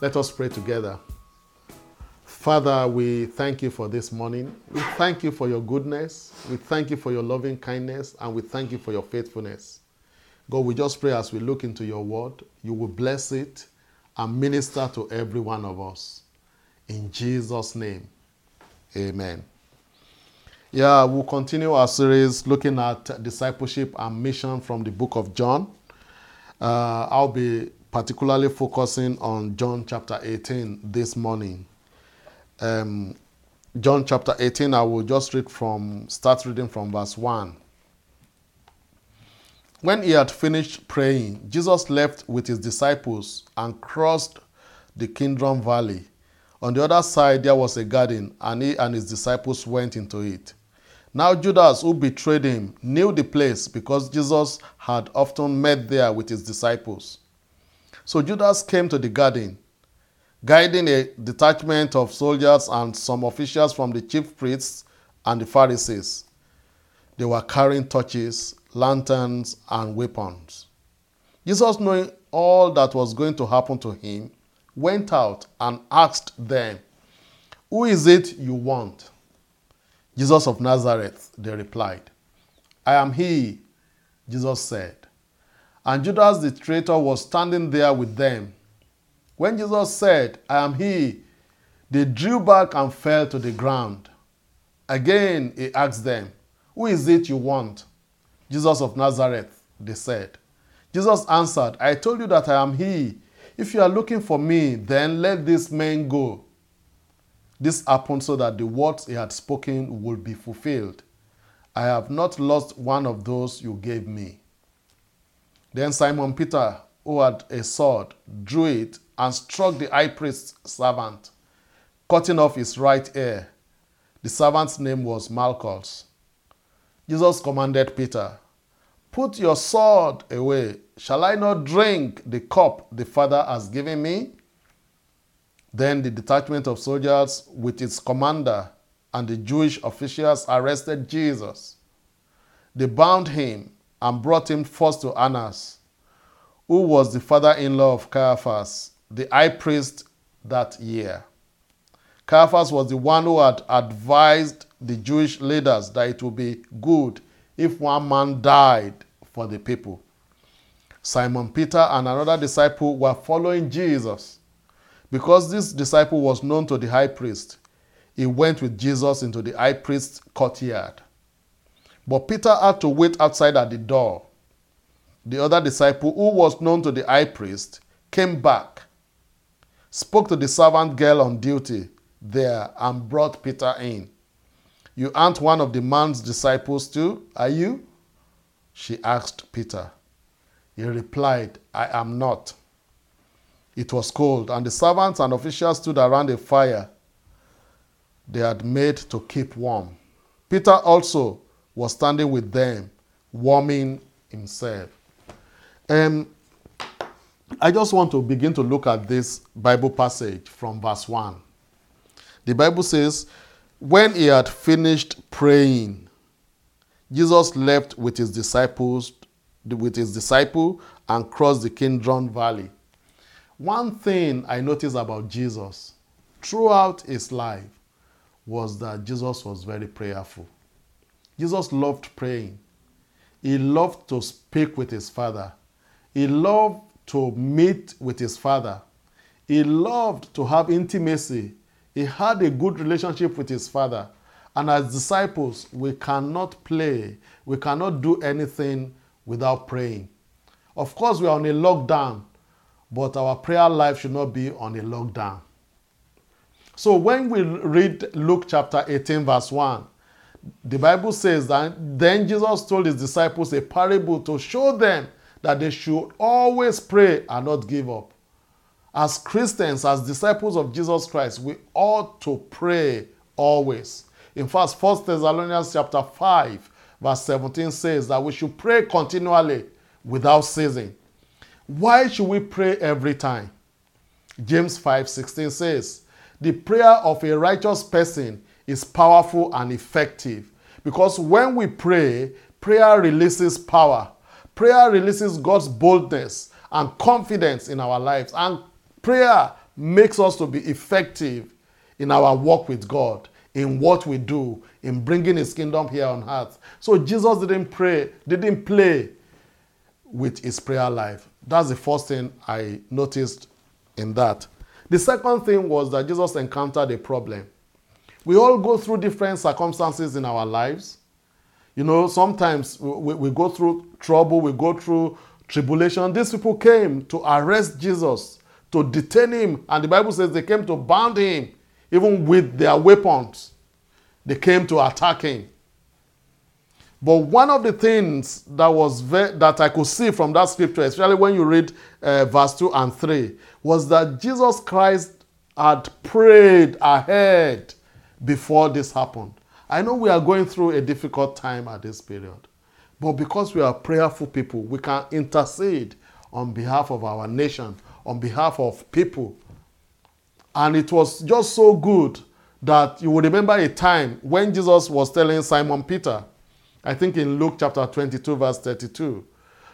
Let us pray together. Father, we thank you for this morning. We thank you for your goodness. We thank you for your loving kindness. And we thank you for your faithfulness. God, we just pray as we look into your word, you will bless it and minister to every one of us. In Jesus' name, amen. Yeah, we'll continue our series looking at discipleship and mission from the book of John. Uh, I'll be particularly focusing on John chapter 18 this morning. Um, John chapter 18, I will just read from, start reading from verse 1. When he had finished praying, Jesus left with his disciples and crossed the Kidron Valley. On the other side, there was a garden, and he and his disciples went into it. Now, Judas, who betrayed him, knew the place because Jesus had often met there with his disciples. So Judas came to the garden, guiding a detachment of soldiers and some officials from the chief priests and the Pharisees. They were carrying torches, lanterns, and weapons. Jesus, knowing all that was going to happen to him, went out and asked them, Who is it you want? Jesus of Nazareth, they replied. I am he, Jesus said. And Judas the traitor was standing there with them. When Jesus said, I am he, they drew back and fell to the ground. Again, he asked them, Who is it you want? Jesus of Nazareth, they said. Jesus answered, I told you that I am he. If you are looking for me, then let these men go. This happened so that the words he had spoken would be fulfilled. I have not lost one of those you gave me. Then Simon Peter, who had a sword, drew it and struck the high priest's servant, cutting off his right ear. The servant's name was Malchus. Jesus commanded Peter, Put your sword away. Shall I not drink the cup the Father has given me? Then the detachment of soldiers with its commander and the Jewish officials arrested Jesus. They bound him and brought him first to Annas, who was the father in law of Caiaphas, the high priest that year. Caiaphas was the one who had advised the Jewish leaders that it would be good if one man died for the people. Simon Peter and another disciple were following Jesus. Because this disciple was known to the high priest, he went with Jesus into the high priest's courtyard. But Peter had to wait outside at the door. The other disciple, who was known to the high priest, came back, spoke to the servant girl on duty there, and brought Peter in. You aren't one of the man's disciples, too, are you? She asked Peter. He replied, I am not. It was cold, and the servants and officials stood around a fire they had made to keep warm. Peter also was standing with them, warming himself. Um, I just want to begin to look at this Bible passage from verse 1. The Bible says, When he had finished praying, Jesus left with his disciples, with his disciple, and crossed the Kidron Valley. One thing I noticed about Jesus throughout his life was that Jesus was very prayerful. Jesus loved praying. He loved to speak with his Father. He loved to meet with his Father. He loved to have intimacy. He had a good relationship with his Father. And as disciples, we cannot play, we cannot do anything without praying. Of course, we are on a lockdown, but our prayer life should not be on a lockdown. So when we read Luke chapter 18, verse 1, the Bible says that then Jesus told his disciples a parable to show them that they should always pray and not give up. As Christians, as disciples of Jesus Christ, we ought to pray always. In fact, 1 Thessalonians chapter 5, verse 17 says that we should pray continually without ceasing. Why should we pray every time? James 5:16 says, "The prayer of a righteous person is powerful and effective because when we pray, prayer releases power. Prayer releases God's boldness and confidence in our lives and prayer makes us to be effective in our work with God, in what we do, in bringing his kingdom here on earth. So Jesus didn't pray, didn't play with his prayer life. That's the first thing I noticed in that. The second thing was that Jesus encountered a problem. We all go through different circumstances in our lives. You know, sometimes we, we go through trouble, we go through tribulation. These people came to arrest Jesus, to detain him, and the Bible says they came to bound him, even with their weapons. They came to attack him. But one of the things that was ve- that I could see from that scripture, especially when you read uh, verse 2 and 3, was that Jesus Christ had prayed ahead before this happened. I know we are going through a difficult time at this period, but because we are prayerful people, we can intercede on behalf of our nation, on behalf of people. And it was just so good that you will remember a time when Jesus was telling Simon Peter, I think in Luke chapter 22, verse 32,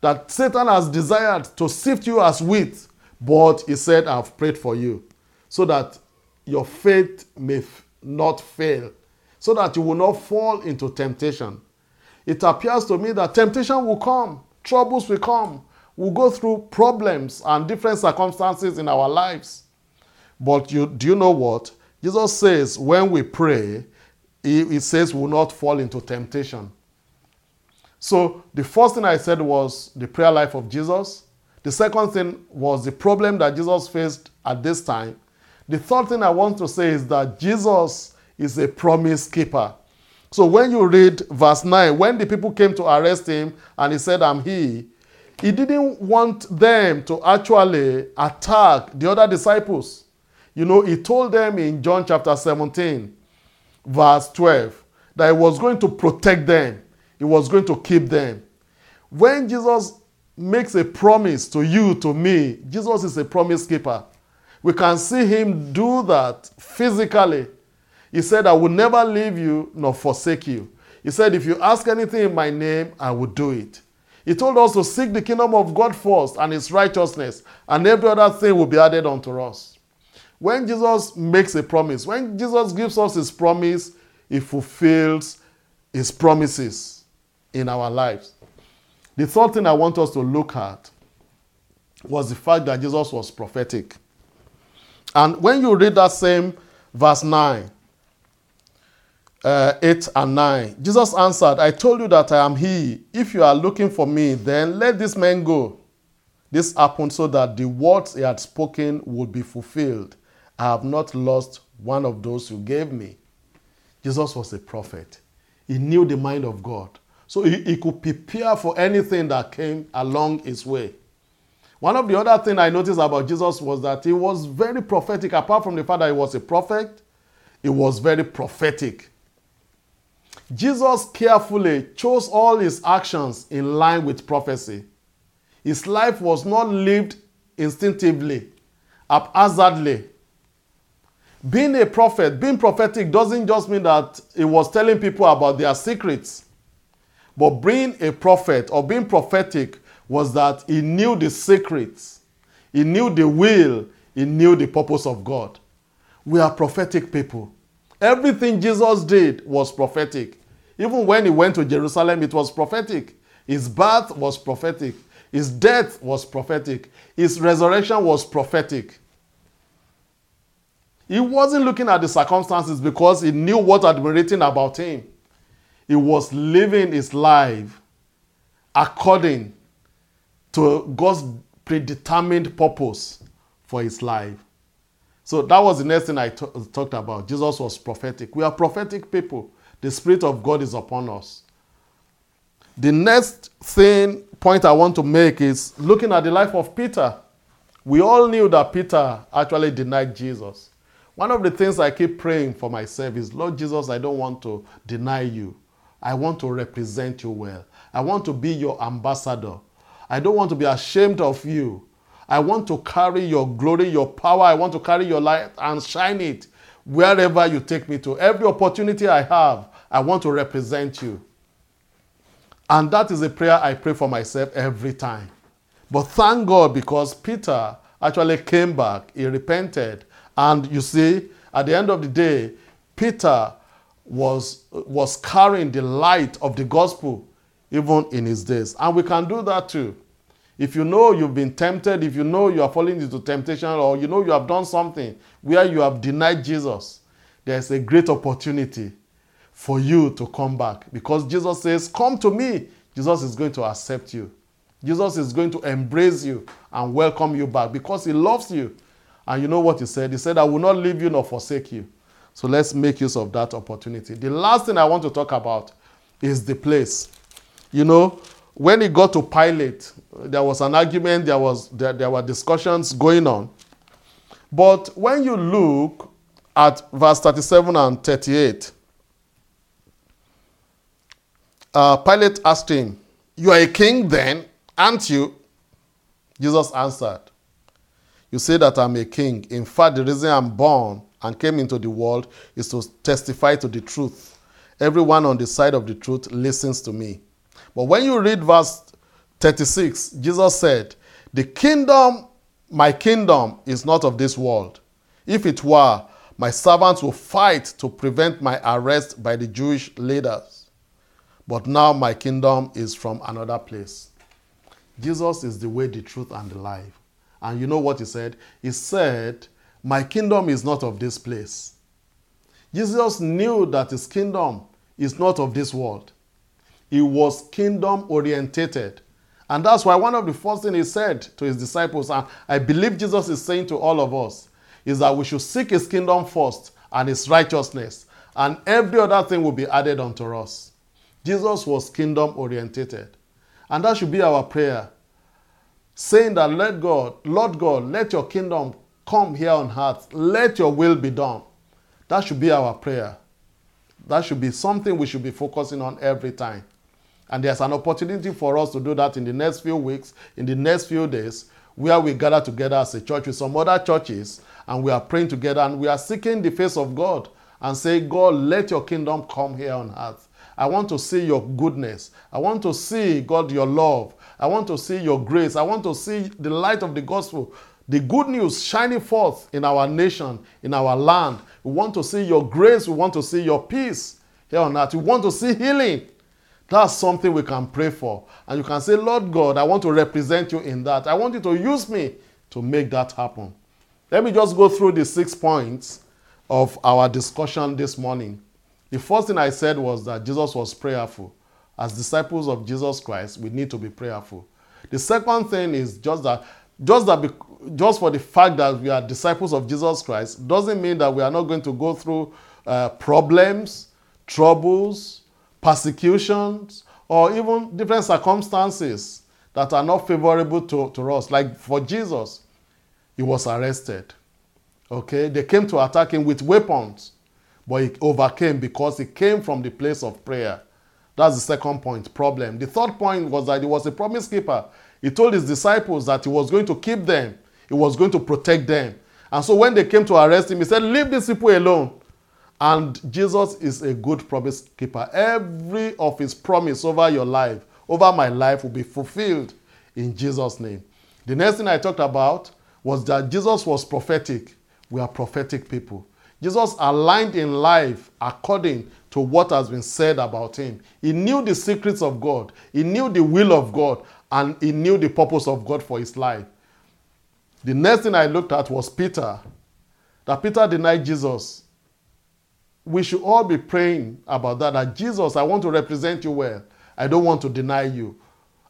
that Satan has desired to sift you as wheat, but he said, I've prayed for you, so that your faith may not fail, so that you will not fall into temptation. It appears to me that temptation will come, troubles will come, we'll go through problems and different circumstances in our lives. But you, do you know what? Jesus says when we pray, he, he says we will not fall into temptation. So the first thing I said was the prayer life of Jesus. The second thing was the problem that Jesus faced at this time. The third thing I want to say is that Jesus is a promise keeper. So when you read verse 9, when the people came to arrest him and he said, I'm he, he didn't want them to actually attack the other disciples. You know, he told them in John chapter 17, verse 12, that he was going to protect them, he was going to keep them. When Jesus makes a promise to you, to me, Jesus is a promise keeper. We can see him do that physically. He said, I will never leave you nor forsake you. He said, If you ask anything in my name, I will do it. He told us to seek the kingdom of God first and his righteousness, and every other thing will be added unto us. When Jesus makes a promise, when Jesus gives us his promise, he fulfills his promises in our lives. The third thing I want us to look at was the fact that Jesus was prophetic. And when you read that same verse 9, uh, 8 and 9, Jesus answered, I told you that I am He. If you are looking for me, then let this man go. This happened so that the words he had spoken would be fulfilled. I have not lost one of those you gave me. Jesus was a prophet. He knew the mind of God. So he, he could prepare for anything that came along his way. One of the other things I noticed about Jesus was that he was very prophetic. Apart from the fact that he was a prophet, he was very prophetic. Jesus carefully chose all his actions in line with prophecy. His life was not lived instinctively, haphazardly. Being a prophet, being prophetic doesn't just mean that he was telling people about their secrets. But being a prophet or being prophetic was that he knew the secrets, he knew the will, he knew the purpose of God. We are prophetic people. Everything Jesus did was prophetic. Even when he went to Jerusalem, it was prophetic. His birth was prophetic. His death was prophetic. His resurrection was prophetic. He wasn't looking at the circumstances because he knew what had been written about him. He was living his life according to God's predetermined purpose for his life. So that was the next thing I talked about. Jesus was prophetic. We are prophetic people. The Spirit of God is upon us. The next thing, point I want to make is looking at the life of Peter. We all knew that Peter actually denied Jesus. One of the things I keep praying for myself is, Lord Jesus, I don't want to deny you. I want to represent you well. I want to be your ambassador. I don't want to be ashamed of you. I want to carry your glory, your power. I want to carry your light and shine it wherever you take me to. Every opportunity I have, I want to represent you. And that is a prayer I pray for myself every time. But thank God because Peter actually came back. He repented. And you see, at the end of the day, Peter was, was carrying the light of the gospel even in his days. And we can do that too. If you know you've been tempted, if you know you are falling into temptation, or you know you have done something where you have denied Jesus, there's a great opportunity for you to come back. Because Jesus says, Come to me. Jesus is going to accept you. Jesus is going to embrace you and welcome you back because he loves you. And you know what he said? He said, I will not leave you nor forsake you. So let's make use of that opportunity. The last thing I want to talk about is the place. You know, when he got to Pilate, there was an argument, there, was, there, there were discussions going on. But when you look at verse 37 and 38, uh, Pilate asked him, You are a king then, aren't you? Jesus answered, You say that I'm a king. In fact, the reason I'm born and came into the world is to testify to the truth. Everyone on the side of the truth listens to me. But when you read verse 36, Jesus said, The kingdom, my kingdom, is not of this world. If it were, my servants will fight to prevent my arrest by the Jewish leaders. But now my kingdom is from another place. Jesus is the way, the truth, and the life. And you know what he said? He said, My kingdom is not of this place. Jesus knew that his kingdom is not of this world. He was kingdom orientated. And that's why one of the first things he said to his disciples, and I believe Jesus is saying to all of us, is that we should seek his kingdom first and his righteousness, and every other thing will be added unto us. Jesus was kingdom orientated. And that should be our prayer. Saying that, let God, Lord God, let your kingdom come here on earth. Let your will be done. That should be our prayer. That should be something we should be focusing on every time. And there's an opportunity for us to do that in the next few weeks, in the next few days, where we gather together as a church with some other churches and we are praying together and we are seeking the face of God and say, God, let your kingdom come here on earth. I want to see your goodness. I want to see, God, your love. I want to see your grace. I want to see the light of the gospel, the good news shining forth in our nation, in our land. We want to see your grace. We want to see your peace here on earth. We want to see healing. That's something we can pray for. And you can say, Lord God, I want to represent you in that. I want you to use me to make that happen. Let me just go through the six points of our discussion this morning. The first thing I said was that Jesus was prayerful. As disciples of Jesus Christ, we need to be prayerful. The second thing is just that, just that, just for the fact that we are disciples of Jesus Christ, doesn't mean that we are not going to go through uh, problems, troubles, persecutions, or even different circumstances that are not favorable to, to us. Like for Jesus, he was arrested. Okay, they came to attack him with weapons, but he overcame because he came from the place of prayer. That's the second point, problem. The third point was that he was a promise keeper. He told his disciples that he was going to keep them, he was going to protect them. And so when they came to arrest him, he said, Leave these people alone. And Jesus is a good promise keeper. Every of his promise over your life, over my life, will be fulfilled in Jesus' name. The next thing I talked about was that Jesus was prophetic. We are prophetic people. Jesus aligned in life according to what has been said about him. He knew the secrets of God, he knew the will of God, and he knew the purpose of God for his life. The next thing I looked at was Peter. That Peter denied Jesus we should all be praying about that. That Jesus, I want to represent you well. I don't want to deny you.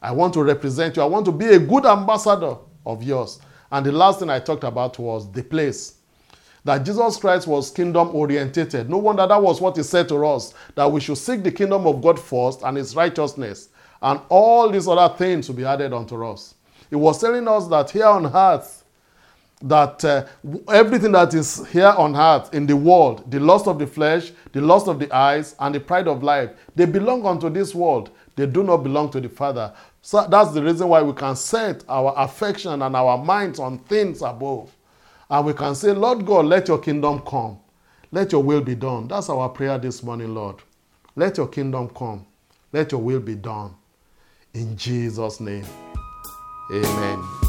I want to represent you. I want to be a good ambassador of yours. And the last thing I talked about was the place. That Jesus Christ was kingdom orientated. No wonder that was what he said to us that we should seek the kingdom of God first and his righteousness, and all these other things will be added unto us. He was telling us that here on earth, that uh, everything that is here on earth in the world, the lust of the flesh, the lust of the eyes, and the pride of life, they belong unto this world. They do not belong to the Father. So that's the reason why we can set our affection and our minds on things above. And we can say, Lord God, let your kingdom come. Let your will be done. That's our prayer this morning, Lord. Let your kingdom come. Let your will be done. In Jesus' name. Amen.